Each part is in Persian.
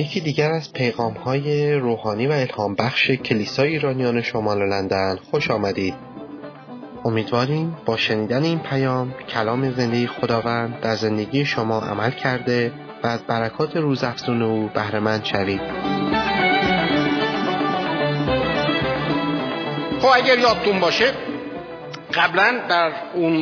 یکی دیگر از پیغام های روحانی و الهام بخش کلیسای ایرانیان شمال لندن خوش آمدید. امیدواریم با شنیدن این پیام کلام زندگی خداوند در زندگی شما عمل کرده و از برکات روزافزون او بهرهمند شوید. خب اگر یادتون باشه قبلا در اون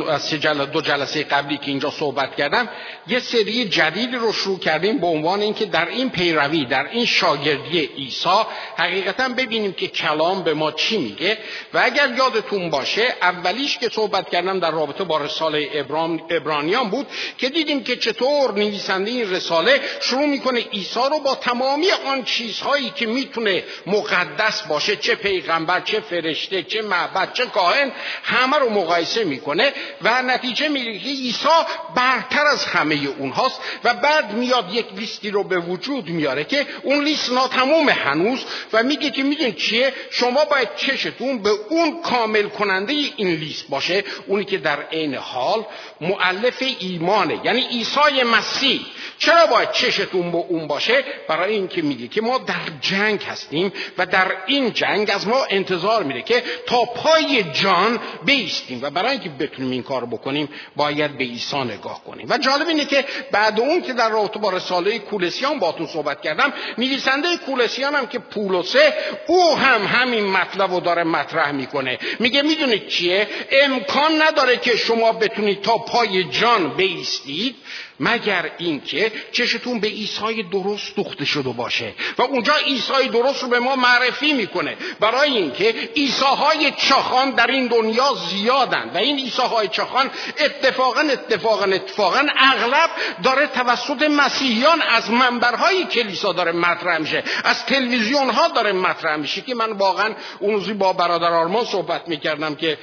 دو جلسه قبلی که اینجا صحبت کردم یه سری جدید رو شروع کردیم به عنوان اینکه در این پیروی در این شاگردی عیسی حقیقتا ببینیم که کلام به ما چی میگه. و اگر یادتون باشه اولیش که صحبت کردم در رابطه با رساله ابرام ابرانیان بود که دیدیم که چطور نویسنده این رساله شروع می‌کنه عیسی رو با تمامی آن چیزهایی که می‌تونه مقدس باشه چه پیغمبر چه فرشته چه معبد چه کاهن همه رو مقایسه می‌کنه و نتیجه می‌گیره که عیسی برتر از همه اونهاست و بعد میاد یک لیستی رو به وجود میاره که اون لیست ناتموم هنوز و میگه که میدون چیه؟ شما باید چشتون به اون کامل کننده این لیست باشه اونی که در عین حال معلف ایمانه. یعنی عیسی مسیح. چرا باید چشتون به اون باشه؟ برای اینکه میگه که ما در جنگ هستیم و در این جنگ از ما انتظار میره که تا پای جان بیستیم و برای اینکه بتونیم این کار بکنیم باید به عیسی نگاه کنیم. و جالب اینه که بعد اون که در رابطه با رساله کولسیان باتون صحبت کردم نویسنده کولسیان هم که پولسه او هم همین مطلب رو داره مطرح می‌کنه. میگه می‌دونید چیه؟ امکان نداره که شما بتونید تا پای جان بیستید. مگر اینکه چشتون به عیسی درست دوخته شده باشه و اونجا عیسی درست رو به ما معرفی می‌کنه. برای اینکه عیساهای چاخان در این دنیا زیادن و این عیساهای چاخان اتفاقا اتفاقا اتفاقا اغلب داره توسط مسیحیان از منبرهای کلیسا داره مطرح میشه. از تلویزیون ها داره مطرح میشه که من واقعا اون روزی با برادر آرمان صحبت می‌کردم که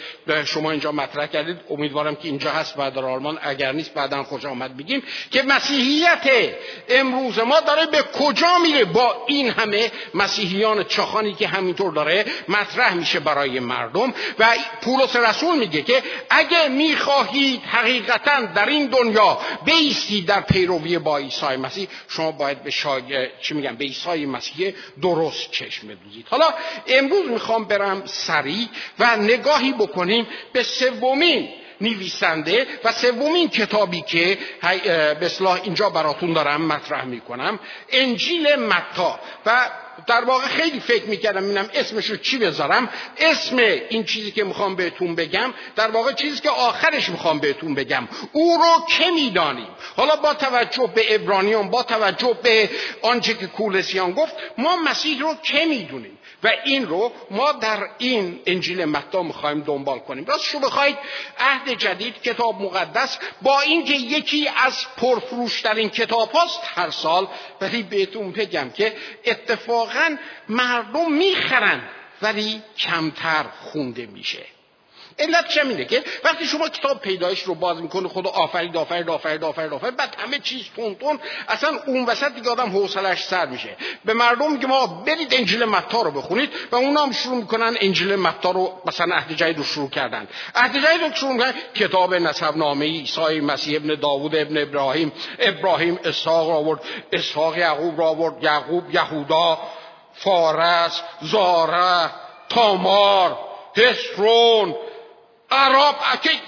شما اینجا مطرح کردید. امیدوارم که اینجا هست برادر آرمان. اگر نیست بعدا خوش آمد. بگیم که مسیحیت امروز ما داره به کجا میره؟ با این همه مسیحیان چاخانی که همینطور داره مطرح میشه برای مردم و پولس رسول میگه که اگه می‌خواهید حقیقتا در این دنیا بیستید در پیروی با عیسی مسیح شما باید به شای... چی میگم به عیسی مسیح درست چشم بدوزید. حالا امروز می‌خوام برم سریع و نگاهی بکنیم به سومین نویسنده. و سومین کتابی که به اصلاح اینجا براتون دارم مطرح می‌کنم انجیل متا. و در واقع خیلی فکر می‌کردم اینم اسمش رو چی بذارم. اسم این چیزی که می‌خوام بهتون بگم در واقع چیزی که آخرش می‌خوام بهتون بگم. او رو که می‌دانیم. حالا با توجه به ابرانیان با توجه به آنچه که کولسیان گفت ما مسیح رو که می‌دونیم. و این رو ما در این انجیل متا می‌خوایم دنبال کنیم. راست شو بخواید عهد جدید کتاب مقدس با اینکه یکی از پرفروشترین کتاب هاست هر سال ولی بهتون بگم که اتفاقا مردم می‌خرن ولی کمتر خونده میشه. علت چه اینه که وقتی شما کتاب پیدایش رو باز می‌کنه خدا آفرید آفرید آفرید آفرید آفرید بعد همه چیز تون اصلا اون وسط دیگه آدم حوصلش سر میشه. به مردم میگه ما برید انجیل متا رو بخونید و اونا هم شروع می‌کنن انجیل متا رو مثلا عهد جدید رو شروع کردن. عهد جدید رو شروع می‌کنن کتاب نسب نامه عیسی مسیح ابن داوود ابن ابراهیم ابراهیم اسحاق آورد اسحاق یعقوب را آورد یعقوب یهودا فارس زاره تامار هسرون عرب اکی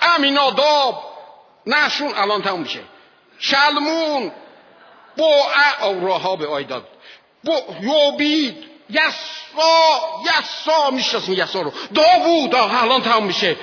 امیناداب نشون الان تموم میشه. شلمون. با به آیداد با یوبید. یسا یسا می‌شناسیم یسا رو. داوود الان تموم میشه.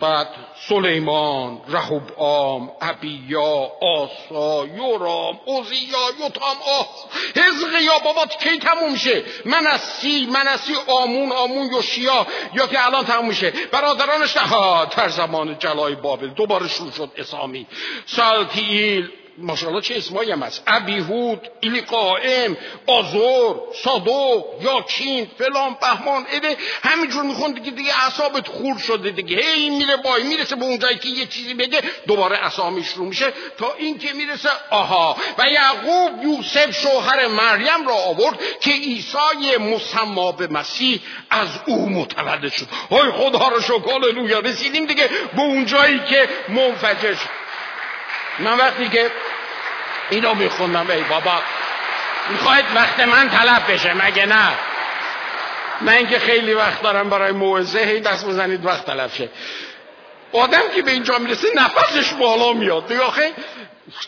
بعد سلیمان رهوبام ابیا آسا یورام اوزیا یوتام آس حزقیا بابا کی تموم میشه منسی منسی آمون آمون یوشیا یا که الان تموم میشه برادرانش ها در زمان جلای بابل دوباره شروع شد اسامی. سالتیل ماشاءالله چه اسمایی هم هست. ابیهود ایلی قائم آزور صادق یاکین فلان بهمان اده همینجور میخون دیگه دیگه اعصابت خور شده دیگه. هی میره بای می‌رسه به اون جایی که یه چیزی بگه دوباره اسامیش رو میشه تا اینکه می‌رسه آها. و یعقوب یوسف شوهر مریم را آورد که عیسی مسما به مسیح از او متولد شد. های خدا رو شکر رسیدیم دیگه به اون جایی که منفجر شد. من وقتی که اینو میخوندم ای بابا. می‌خواید وقت من طلب بشه؟ مگه نه؟ نه اینکه خیلی وقت دارم برای موعظه هی دست بزنید وقت طلب شه. آدم که به اینجا می‌رسه نفسش بالا میاد. دیگه آخه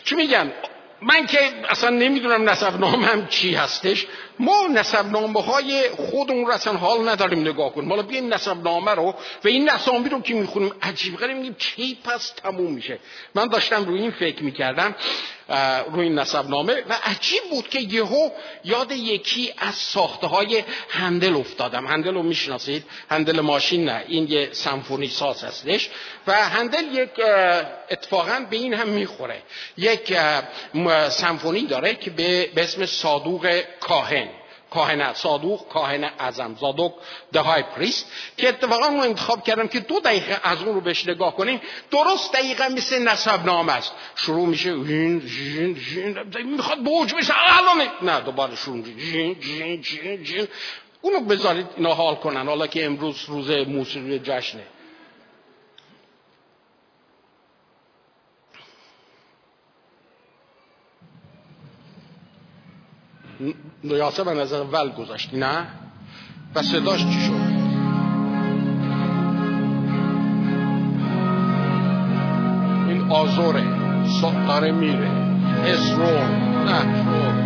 چی میگن؟ من که اصلا نمی‌دونم نسب هم چی هستش. ما نسب نامه های خودمون رو اصلا حال نداریم نگاه کنیم. حالا بیاین نسب نامه رو و این نسامی رو که می‌خونیم عجیب غریب میگیم چی پس تموم میشه. من داشتم روی این فکر می‌کردم روی این نسب نامه و عجیب بود که یهو یاد یکی از ساخته های هندل افتادم. هندل رو می‌شناسید؟ هندل ماشین نه این یه سمفونی ساز هستش و هندل یک اتفاقا به این هم می‌خوره. یک سمفونی داره که به اسم صادوق کاهن. کاهن صادوق کاهن اعظم زادوک ده های پریست که اتفاقا ما انتخاب کردم که دو دقیقه از اون رو بهش نگاه کنیم درست دقیقه مثل نسب نام است. شروع میشه جین جین جین می‌خواد بوج بشه الان نه دوباره شروع جین جین جین جین. اونو بذارید اینا حال کنن. حالا که امروز روز موسیقی جشنه. نیاسه به نظر ول گذاشتی نه؟ و صداش چی شد؟ این آزوره داره میره. اسرو نه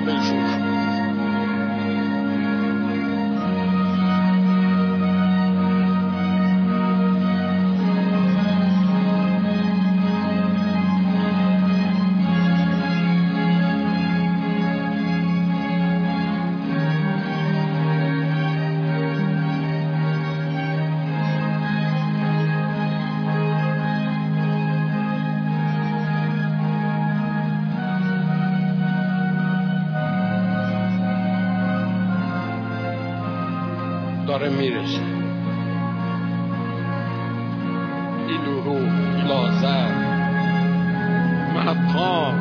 pessoal. Beijo. داره می‌رسه. ایلورو ایلازر محطان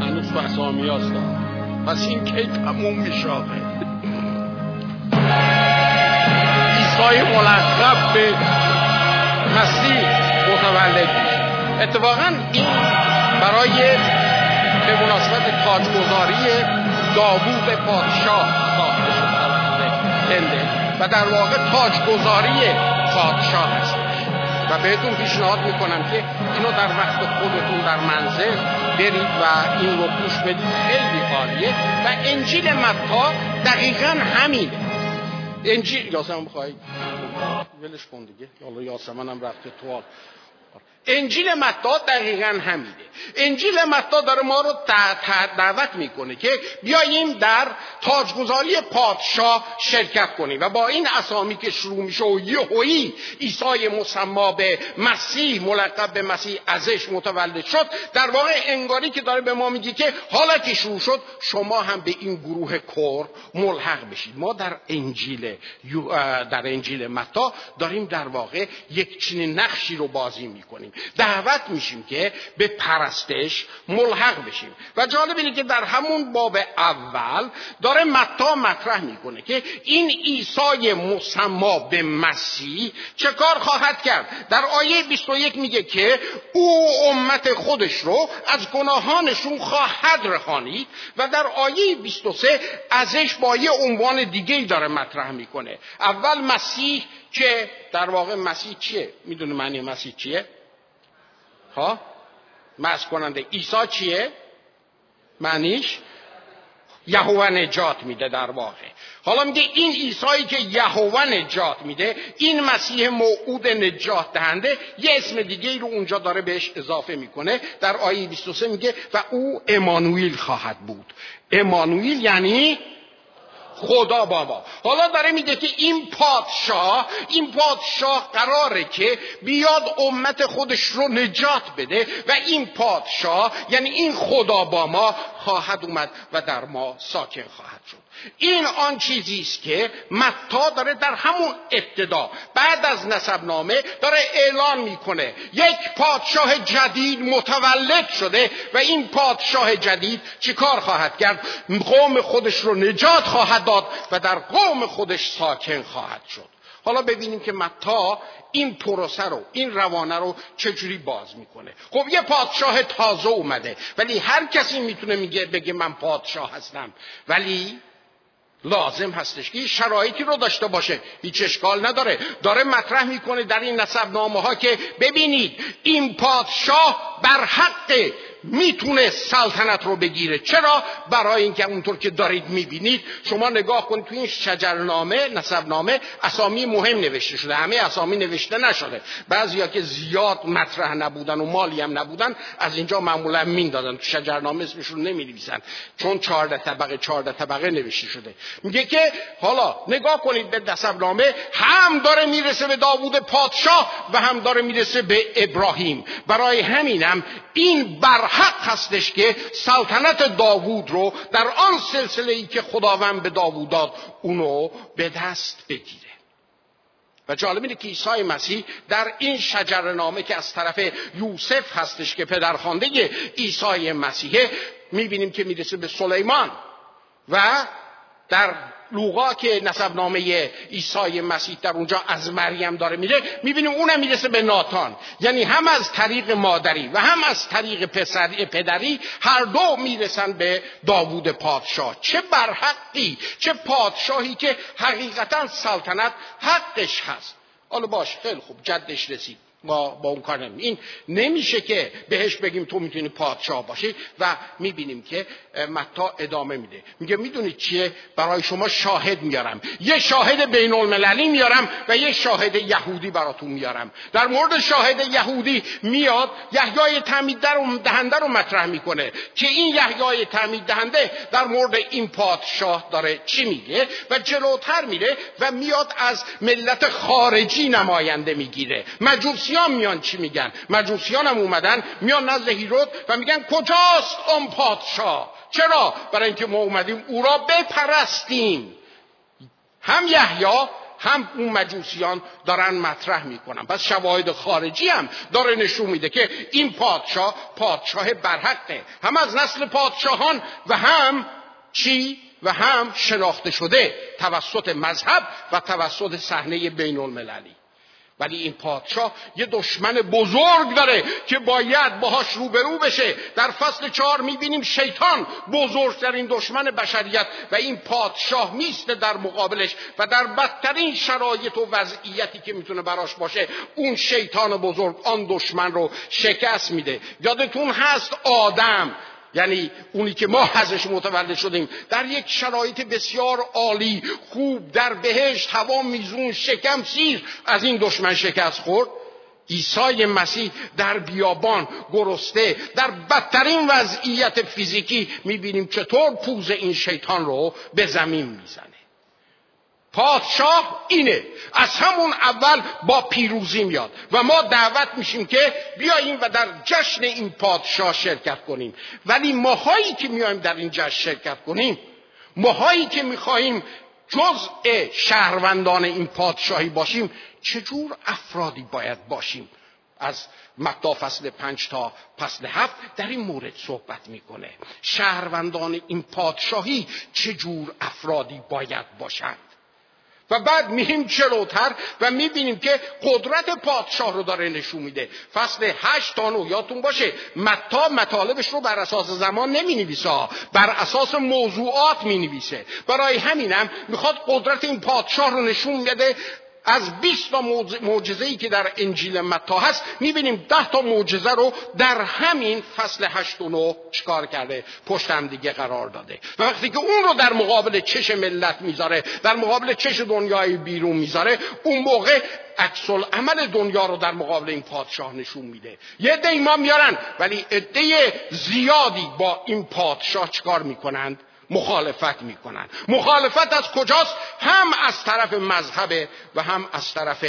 هنوز بحثامی هستم پس این کی تموم میشه ایسای ملقب به مسیح متولد میشه. اتفاقا این برای به مناسبت تاجگذاری داوود پادشاه ساخته شد و در واقع تاجگذاری پادشاه هست و بهتون پیشنهاد می‌کنم که اینو در وقت خودتون در منزل برید و این رو گوش بدید. خیلی عالیه. و انجیل متا دقیقا همینه انجیل یاسمن بخوای ولش کن دیگه. حالا یاسمن هم رفته تو انجیل متا دقیقا همیده انجیل متا داره ما رو دعوت می‌کنه که بیاییم در تاجگذاری پادشاه شرکت کنیم. و با این اسامی که شروع میشه و یهویی عیسی مسما به مسیح ملقب به مسیح ازش متولد شد در واقع انگاری که داره به ما میگه که حالا که شروع شد شما هم به این گروه کور ملحق بشید. ما در انجیل در انجیل متا داریم در واقع یک چنین نقشی رو بازی می‌کنیم. دعوت میشیم که به پرستش ملحق بشیم. و جالب اینه که در همون باب اول داره متا مطرح می‌کنه که این عیسی مسما به مسیح چه کار خواهد کرد؟ در آیه 21 میگه که او امت خودش رو از گناهانشون خواهد رخانید و در آیه 23 ازش با یه عنوان دیگه داره مطرح می‌کنه. اول مسیح که در واقع مسیح چیه؟ می‌دونه معنی مسیح چیه؟ ها؟ مس کننده. عیسی چیه؟ معنیش یهوه نجات میده در واقع. حالا میگه این عیسایی که یهوه نجات میده این مسیح موعود نجات دهنده یه اسم دیگه رو اونجا داره بهش اضافه می‌کنه. در آیه 23 میگه و او امانویل خواهد بود. امانویل یعنی خدا با ما. حالا داره میگه که این پادشاه این پادشاه قراره که بیاد امت خودش رو نجات بده و این پادشاه یعنی این خدا با ما خواهد اومد و در ما ساکن خواهد شد. این آن چیزی است که متا داره در همون ابتدا بعد از نسب نامه داره اعلان می‌کنه. یک پادشاه جدید متولد شده و این پادشاه جدید چیکار خواهد کرد؟ قوم خودش رو نجات خواهد داد و در قوم خودش ساکن خواهد شد. حالا ببینیم که متا این پروسه رو این روانه رو چجوری باز می‌کنه. خب یه پادشاه تازه اومده ولی هر کسی می‌تونه میگه بگه من پادشاه هستم. ولی لازم هستش که شرایطی رو داشته باشه. هیچ اشکال نداره. داره مطرح می‌کنه در این نسب نامه ها که ببینید این پادشاه بر حق می‌تونه سلطنت رو بگیره. چرا؟ برای اینکه اونطور که دارید می‌بینید شما نگاه کنید تو این شجرنامه نامه اسامی مهم نوشته شده. همه اسامی نوشته نشده. بعضیا که زیاد مطرح نبودن و مالی هم نبودن از اینجا معمولا میندازن. تو شجرنامه اسمشون نمی‌نویسن. چون چهارده طبقه چهارده طبقه نوشته شده. میگه که حالا نگاه کنید به نامه هم داره می‌رسه به داوود پادشاه و هم داره می‌رسه به ابراهیم. برای همینم این بر حق هستش که سلطنت داوود رو در آن سلسله ای که خداوند به داوود داد اونو به دست بگیره. و جالب اینه که عیسی مسیح در این شجر نامه که از طرف یوسف هستش که پدرخوانده عیسی مسیحه می‌بینیم که می‌رسه به سلیمان و در لوقا که نسب نامه عیسی مسیح در اونجا از مریم داره میره می‌بینیم اونم می‌رسه به ناتان. یعنی هم از طریق مادری و هم از طریق پسری پدری هر دو می‌رسن به داوود پادشاه. چه برحقی چه پادشاهی که حقیقتا سلطنت حقش هست. حالا باش خیلی خوب جدش رسید. ما با اون کار نمیم. این نمیشه که بهش بگیم تو می‌تونی پادشاه باشی و می‌بینیم که متا ادامه میده. میگه می‌دونید چیه؟ برای شما شاهد میارم. یه شاهد بین المللی میارم و یه شاهد یهودی براتون میارم. در مورد شاهد یهودی میاد یحیای تعمید دهنده رو مطرح می‌کنه. که این یحیای تعمید دهنده در مورد این پادشاه داره چی میگه؟ و جلوتر میره و میاد از ملت خارجی نماینده می‌گیره. مجوسی مجوسیان میان چی میگن؟ مجوسیان هم اومدن میان نزد هیرود و میگن کجاست اون پادشاه؟ چرا؟ برای اینکه ما اومدیم او را بپرستیم. هم یحیی هم اون مجوسیان دارن مطرح می‌کنن. پس شواهد خارجی هم داره نشون میده که این پادشاه پادشاه برحقه. هم از نسل پادشاهان و هم چی؟ و هم شناخته شده توسط مذهب و توسط صحنه بین المللی ولی این پادشاه یه دشمن بزرگ داره که باید باهاش روبرو بشه. در فصل چهار می‌بینیم شیطان بزرگترین دشمن بشریت و این پادشاه میسته در مقابلش و در بدترین شرایط و وضعیتی که می‌تونه براش باشه اون شیطان بزرگ آن دشمن رو شکست میده. یادتون هست آدم یعنی اونی که ما ازش متولد شدیم در یک شرایط بسیار عالی خوب در بهشت هوا میزون شکم سیر از این دشمن شکست خورد. عیسی مسیح در بیابان گرسته در بدترین وضعیت فیزیکی می‌بینیم چطور پوز این شیطان رو به زمین می‌زنه. پادشاه اینه. از همون اول با پیروزی میاد. و ما دعوت میشیم که بیاییم و در جشن این پادشاه شرکت کنیم. ولی ماهایی که میایم در این جشن شرکت کنیم ماهایی که می‌خواهیم جزء شهروندان این پادشاهی باشیم چجور افرادی باید باشیم؟ از متا فصل پنج تا فصل هفت در این مورد صحبت می‌کنه. شهروندان این پادشاهی چجور افرادی باید باشند؟ بعد میریم جلوتر و می‌بینیم که قدرت پادشاه رو داره نشون میده. فصل هشت تا یادتون باشه متا مطالبش رو بر اساس زمان نمی نویسه بر اساس موضوعات می نویسه برای همینم می‌خواد قدرت این پادشاه رو نشون میده از 20 تا معجزه ای که در انجیل متا هست می‌بینیم 10 تا معجزه رو در همین فصل 8 و 9 چکار کرده پشت هم دیگه قرار داده. و وقتی که اون رو در مقابل چش ملت می‌ذاره در مقابل چش دنیای بیرون می‌ذاره اون موقع عکس عمل دنیا رو در مقابل این پادشاه نشون میده. یه عده میارن ولی عده زیادی با این پادشاه چکار می‌کنند؟ مخالفت می‌کنن. مخالفت از کجاست؟ هم از طرف مذهب و هم از طرف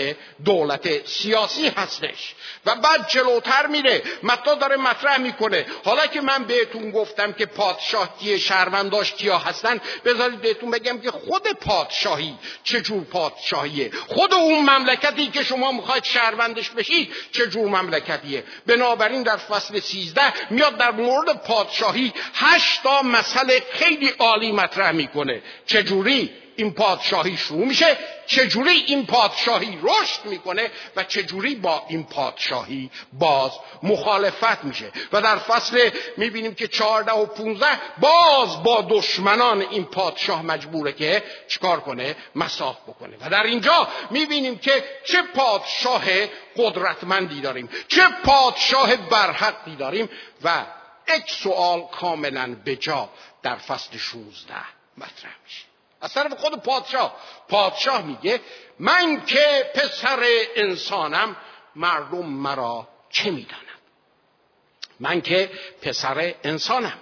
دولت سیاسی هستش. و بعد جلوتر میره. متا داره مطرح می‌کنه. حالا که من بهتون گفتم که پادشاه کیه شهرونداش کیا هستن بذارید بهتون بگم که خود پادشاهی چجور پادشاهیه؟ خود اون مملکتی که شما می‌خواید شهروندش بشید چجور مملکتیه؟ بنابراین در فصل سیزده میاد در مورد پادشاهی هشتا مسئله خیلی عالی مطرح می‌کنه. چجوری این پادشاهی شروع میشه؟ چجوری این پادشاهی رشد می‌کنه؟ و چجوری با این پادشاهی باز مخالفت میشه؟ و در فصل می‌بینیم که چهارده و پونزده باز با دشمنان این پادشاه مجبوره که چکار کنه؟ مساف بکنه. و در اینجا می‌بینیم که چه پادشاه قدرتمندی داریم چه پادشاه برحقی داریم و یک سوال کاملا بجا در فصل 16 مطرح میشه. از طرف خود پادشاه. پادشاه میگه من که پسر انسانم مردم مرا چه می‌دانم من که پسر انسانم.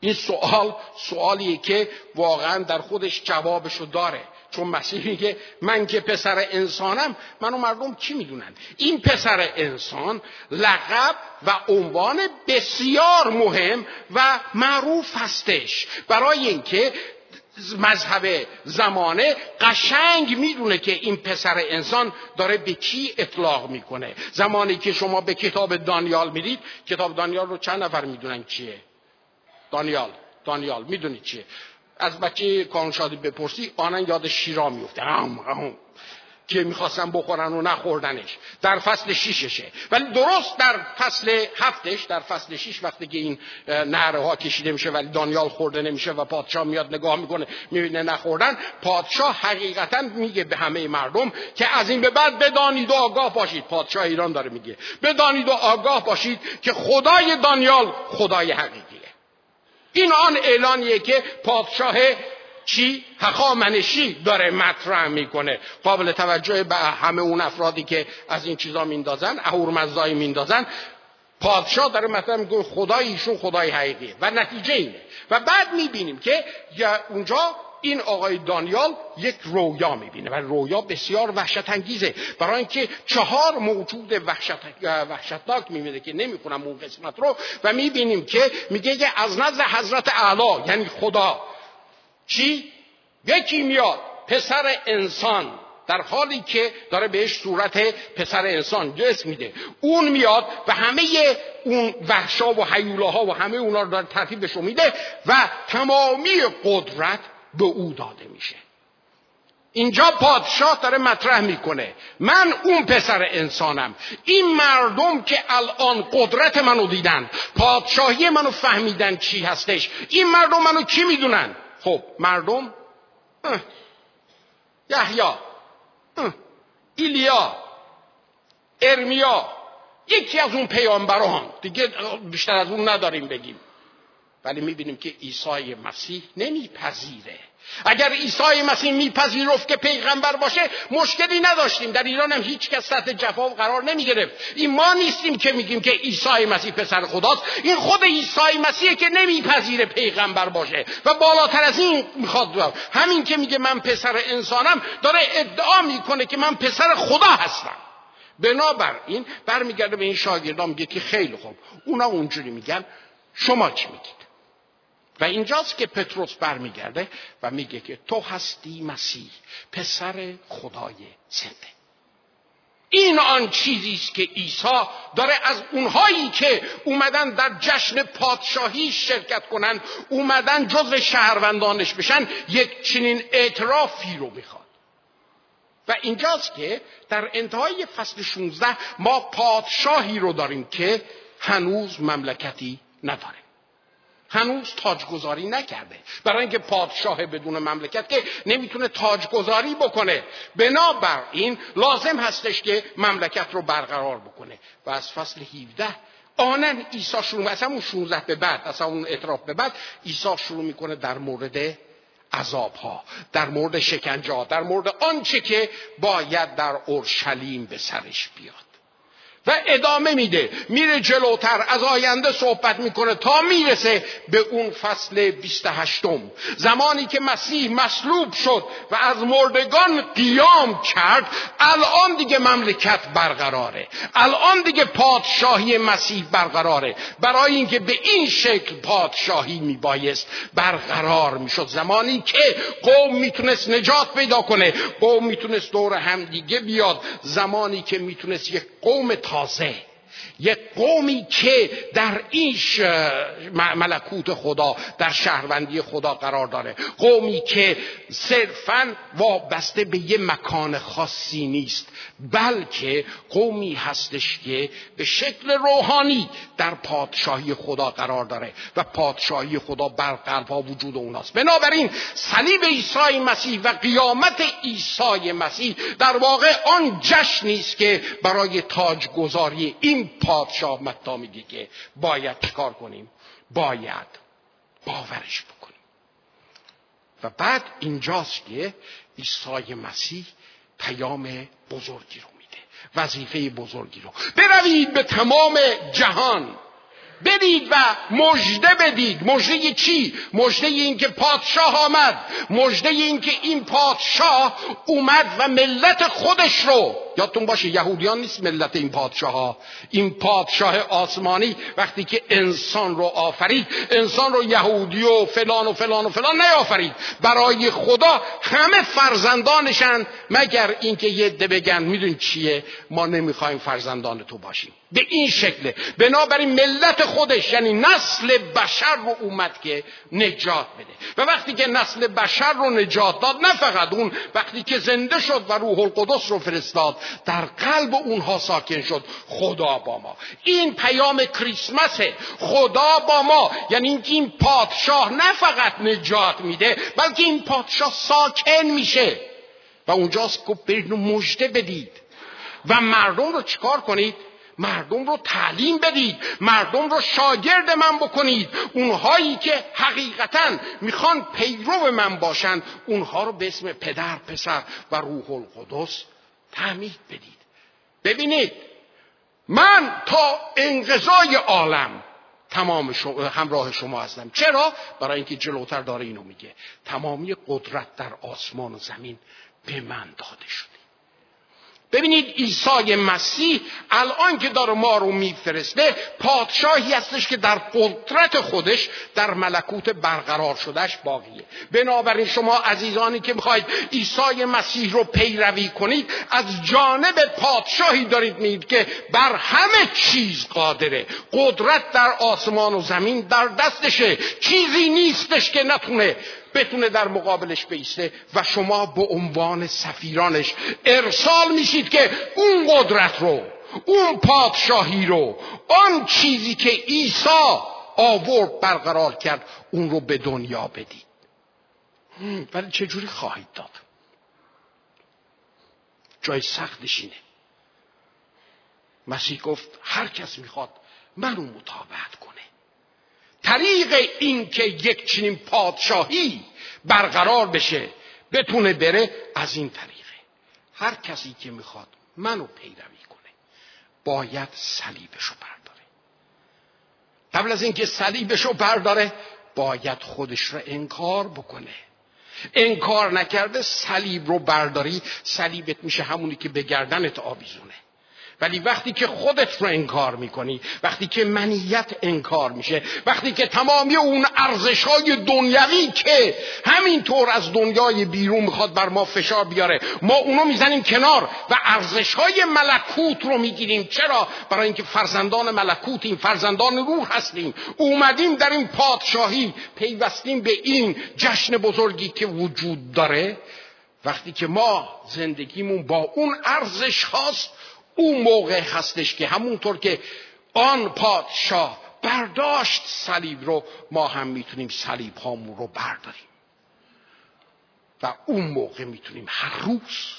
این سوال سوالیه که واقعا در خودش جوابشو داره. چون مسیح میگه من که پسر انسانم منو مردم چی می‌دونن؟ این پسر انسان لقب و عنوان بسیار مهم و معروف هستش. برای اینکه مذهب زمانه قشنگ می‌دونه که این پسر انسان داره به کی اطلاق می‌کنه. زمانی که شما به کتاب دانیال میرید کتاب دانیال رو چند نفر می‌دونن چیه؟ دانیال دانیال می‌دونید چیه؟ از بچه کانشادی بپرسی آنن یاد شیرا میفته که می‌خواستن بخورن و نخوردنش. در فصل شیششه ولی درست در فصل هفتش در فصل شیش وقتی که این نهره ها کشیده میشه ولی دانیال خورده نمیشه و پادشاه میاد نگاه می‌کنه می‌بینه نخوردن پادشاه حقیقتا میگه به همه مردم که از این به بعد بدانید و آگاه باشید. پادشاه ایران داره میگه. بدانید و آگاه باشید که خدای دانیال خدای حقیقیه این آن اعلانیه که پادشاه چی؟ هخامنشی داره مطرح می‌کنه. قابل توجه به همه اون افرادی که از این چیزا میندازن اهورمزدایی میندازن پادشاه داره مطرح می‌کنه خدای ایشون خدای حقیقیه. و نتیجه اینه. و بعد می‌بینیم که اونجا این آقای دانیال یک رویا می‌بینه و رویا بسیار وحشت انگیزه برای اینکه چهار موجود وحشت وحشتناک می‌بینه که نمی‌خونم اون قسمت رو و می‌بینیم که میگه که از نزد حضرت اعلی یعنی خدا چی؟ یکی میاد پسر انسان در حالی که داره بهش صورت پسر انسان جسم میده. اون میاد و همه اون وحشا و حیولاها و همه اونا رو داره ترتیبش میده و تمامی قدرت به او داده میشه. اینجا پادشاه داره مطرح می‌کنه. من اون پسر انسانم. این مردم که الان قدرت منو دیدن پادشاهی منو فهمیدن چی هستش این مردم منو کی می‌دونن؟ خب مردم؟ یحیی ایلیا ارمیا یکی از اون پیامبران. دیگه بیشتر از اون نداریم بگیم. ولی می‌بینیم که عیسی مسیح نمیپذیره. اگر عیسی مسیح میپذیرفت که پیغمبر باشه مشکلی نداشتیم. در ایران هم هیچ کس سطح جفا قرار نمی گرفت این ما نیستیم که میگیم که عیسی مسیح پسر خداست. این خود عیسی مسیحه که نمیپذیره پیغمبر باشه. و بالاتر از این می‌خواد همین که میگه من پسر انسانم داره ادعا می‌کنه که من پسر خدا هستم. بنابراین برمیگرده به این شاگردان میگه که خیلی خوب. اونا اونجوری میگن. شما چی میگید؟ و اینجاست که پتروس برمیگرده و میگه که تو هستی مسیح پسر خدای زنده. این آن چیزی است که عیسی داره از اونهایی که اومدن در جشن پادشاهی شرکت کنن اومدن جزو شهروندانش بشن یک چنین اعترافی رو می‌خواد و اینجاست که در انتهای فصل 16 ما پادشاهی رو داریم که هنوز مملکتی نداره هنوز تاجگذاری نکرده. برای اینکه پادشاه بدون مملکت که نمی‌تونه تاجگذاری بکنه. بنابراین لازم هستش که مملکت رو برقرار بکنه. و از فصل 17 آنن عیسی شروع از همون 16 به بعد از اون اعتراف به بعد عیسی شروع می‌کنه در مورد عذاب ها در مورد شکنجه در مورد آنچه که باید در اورشلیم به سرش بیاد. و ادامه میده. میره جلوتر. از آینده صحبت می‌کنه تا می‌رسه به اون فصل 28 زمانی که مسیح مصلوب شد و از مردگان قیام کرد الان دیگه مملکت برقراره. الان دیگه پادشاهی مسیح برقراره. برای اینکه به این شکل پادشاهی میبایست برقرار می‌شد. زمانی که قوم می‌تونست نجات پیدا کنه قوم می‌تونست دور همدیگه بیاد. زمانی که می‌تونست یک قوم تازه. یک قومی که در این ملکوت خدا در شهروندی خدا قرار داره. قومی که صرفا وابسته به یه مکان خاصی نیست. بلکه قومی هستش که به شکل روحانی در پادشاهی خدا قرار داره و پادشاهی خدا بر قلبها وجود اوناست. بنابراین صلیب عیسی مسیح و قیامت عیسی مسیح در واقع آن جشنی است که برای تاجگذاری این پادشاه متا میگه که باید چکار کنیم؟ باید باورش بکنیم. و بعد اینجاست که عیسی مسیح پیام بزرگی رو میده. وظیفه بزرگی رو. بروید به تمام جهان. برید و مژده بدید. مژده چی؟ مژده این که پادشاه آمد. مژده این که این پادشاه اومد و ملت خودش رو یادتون باشه یهودیان نیست ملت این پادشاه ها این پادشاه آسمانی وقتی که انسان رو آفرید انسان رو یهودی و فلان و فلان و فلان نیافرید. برای خدا همه فرزندانشن مگر اینکه یه ده بگن میدون چیه؟ ما نمی‌خوایم فرزندان تو باشیم. به این شکله. بنابراین ملت خودش یعنی نسل بشر رو اومد که نجات بده. و وقتی که نسل بشر رو نجات داد نه فقط اون وقتی که زنده شد و روح القدس رو فرستاد در قلب اونها ساکن شد. خدا با ما. این پیام کریسمسه. خدا با ما. یعنی اینکه این پادشاه نه فقط نجات میده بلکه این پادشاه ساکن میشه. و اونجاست که برید مژده بدید. و مردم رو چیکار کنید؟ مردم رو تعلیم بدید. مردم رو شاگرد من بکنید. اونهایی که حقیقتا می‌خوان پیرو من باشند اونها رو به اسم پدر پسر و روح القدس تعمید بدید. ببینید من تا انقضای عالم تمام همراه شما هستم. چرا؟ برای اینکه جلوتر داره اینو میگه. تمامی قدرت در آسمان و زمین به من داده شده. ببینید عیسی مسیح الان که داره ما رو میفرسته پادشاهی هستش که در قدرت خودش در ملکوت برقرار شدهش باقیه. بنابراین شما عزیزانی که می‌خواید عیسی مسیح رو پیروی کنید از جانب پادشاهی دارید میید که بر همه چیز قادره. قدرت در آسمان و زمین در دستشه. چیزی نیستش که نتونه بتونه در مقابلش بیسته و شما به عنوان سفیرانش ارسال میشید که اون قدرت رو اون پادشاهی رو آن چیزی که عیسی آورد برقرار کرد اون رو به دنیا بدید. ولی چجوری خواهید داد؟ جای سختش اینه. مسیح گفت هر کس می‌خواد منو مطابقت کنه. طریق این که یک چنین پادشاهی برقرار بشه بتونه بره از این طریقه هر کسی که می‌خواد منو پیروی کنه باید صلیبشو برداره. قبل از اینکه صلیبشو برداره باید خودش رو انکار بکنه. انکار نکرده صلیب رو برداری صلیبت میشه همونی که به گردنت آویزونه. ولی وقتی که خودت رو انکار می‌کنی وقتی که منیت انکار میشه وقتی که تمامی اون ارزش های دنیوی که همینطور از دنیای بیرون می‌خواد بر ما فشار بیاره ما اونو می‌زنیم کنار و ارزش های ملکوت رو می‌گیریم. چرا؟ برای اینکه فرزندان ملکوتیم فرزندان روح هستیم. اومدیم در این پادشاهی پیوستیم به این جشن بزرگی که وجود داره. وقتی که ما زندگیمون با اون ارزش هاست اون موقع هستش که همونطور که آن پادشاه برداشت صلیب رو ما هم می‌تونیم صلیب هامون رو برداریم. و اون موقع می‌تونیم هر روز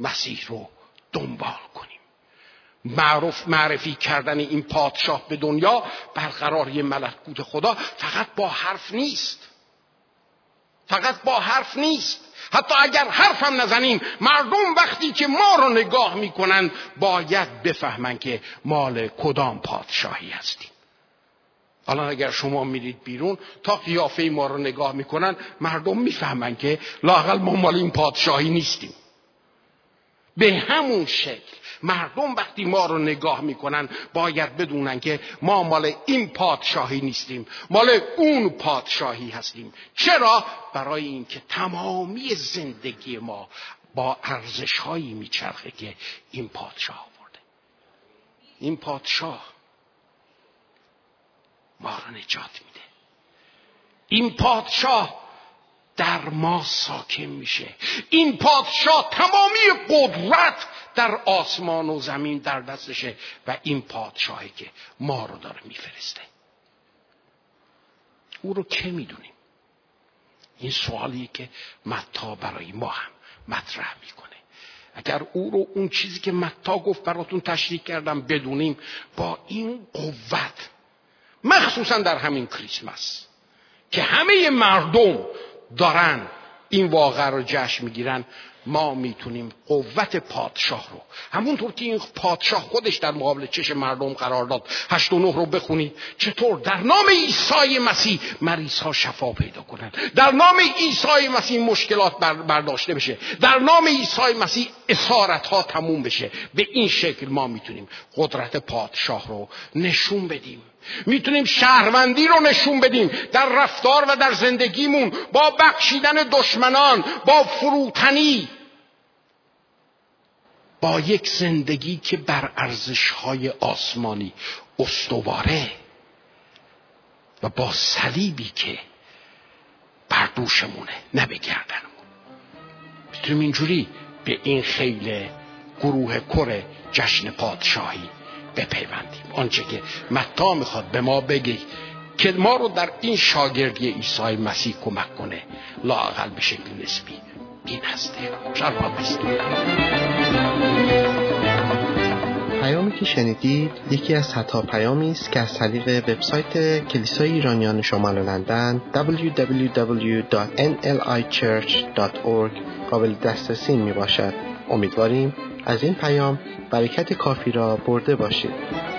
مسیح رو دنبال کنیم. معرف معرفی کردن این پادشاه به دنیا برقراری ملکوت خدا. فقط با حرف نیست. فقط با حرف نیست. حتی اگر حرفم نزنیم مردم وقتی که ما رو نگاه می‌کنند باید بفهمند که مال کدام پادشاهی هستیم. الان اگر شما میرید بیرون تا قیافه ما رو نگاه می‌کنن مردم می‌فهمن که لاقل ما مال این پادشاهی نیستیم. به همون شکل. مردم وقتی ما رو نگاه می‌کنن باید بدونن که ما مال این پادشاهی نیستیم. مال اون پادشاهی هستیم. چرا؟ برای اینکه تمامی زندگی ما با ارزش هایی میچرخه که این پادشاه آورده. این پادشاه ما رو نجات میده. این پادشاه در ما ساکن میشه. این پادشاه تمامی قدرت در آسمان و زمین در دستشه و این پادشاهی که ما رو داره میفرسته. او رو که می‌دونیم؟ این سوالی که متا برای ما هم مطرح می‌کنه. اگر او رو اون چیزی که متا گفت براتون تشریح کردم بدونیم با این قوت مخصوصا در همین کریسمس که همه مردم دارن این واقع رو جشن می‌گیرن ما می‌تونیم قوت پادشاه رو همونطور که این پادشاه خودش در مقابل چش مردم قرار داد هشت و نه رو بخونید چطور در نام عیسی مسیح مریض ها شفا پیدا کنند در نام عیسی مسیح مشکلات برداشته بشه. در نام عیسی مسیح اسارت ها تموم بشه. به این شکل ما می‌تونیم قدرت پادشاه رو نشون بدیم. می‌تونیم شهروندی رو نشون بدیم در رفتار و در زندگیمون با بخشیدن دشمنان با فروتنی. با یک زندگی که بر ارزشهای آسمانی استواره و با صلیبی که بر دوشمونه نه به گردنمون. می‌تونیم اینجوری به این خیل گروه کره جشن پادشاهی بپیوندیم. آنچه که متا می‌خواد به ما بگه که ما رو در این شاگردی عیسی مسیح کمک کنه. لاقل به شکل نسبی این هسته. شربات پیامی که شنیدید یکی از صدها پیامی است که از طریق وبسایت کلیسای ایرانیان شمال لندن www.nlichurch.org قابل دسترسی می باشد امیدواریم از این پیام برکت کافی را برده باشید.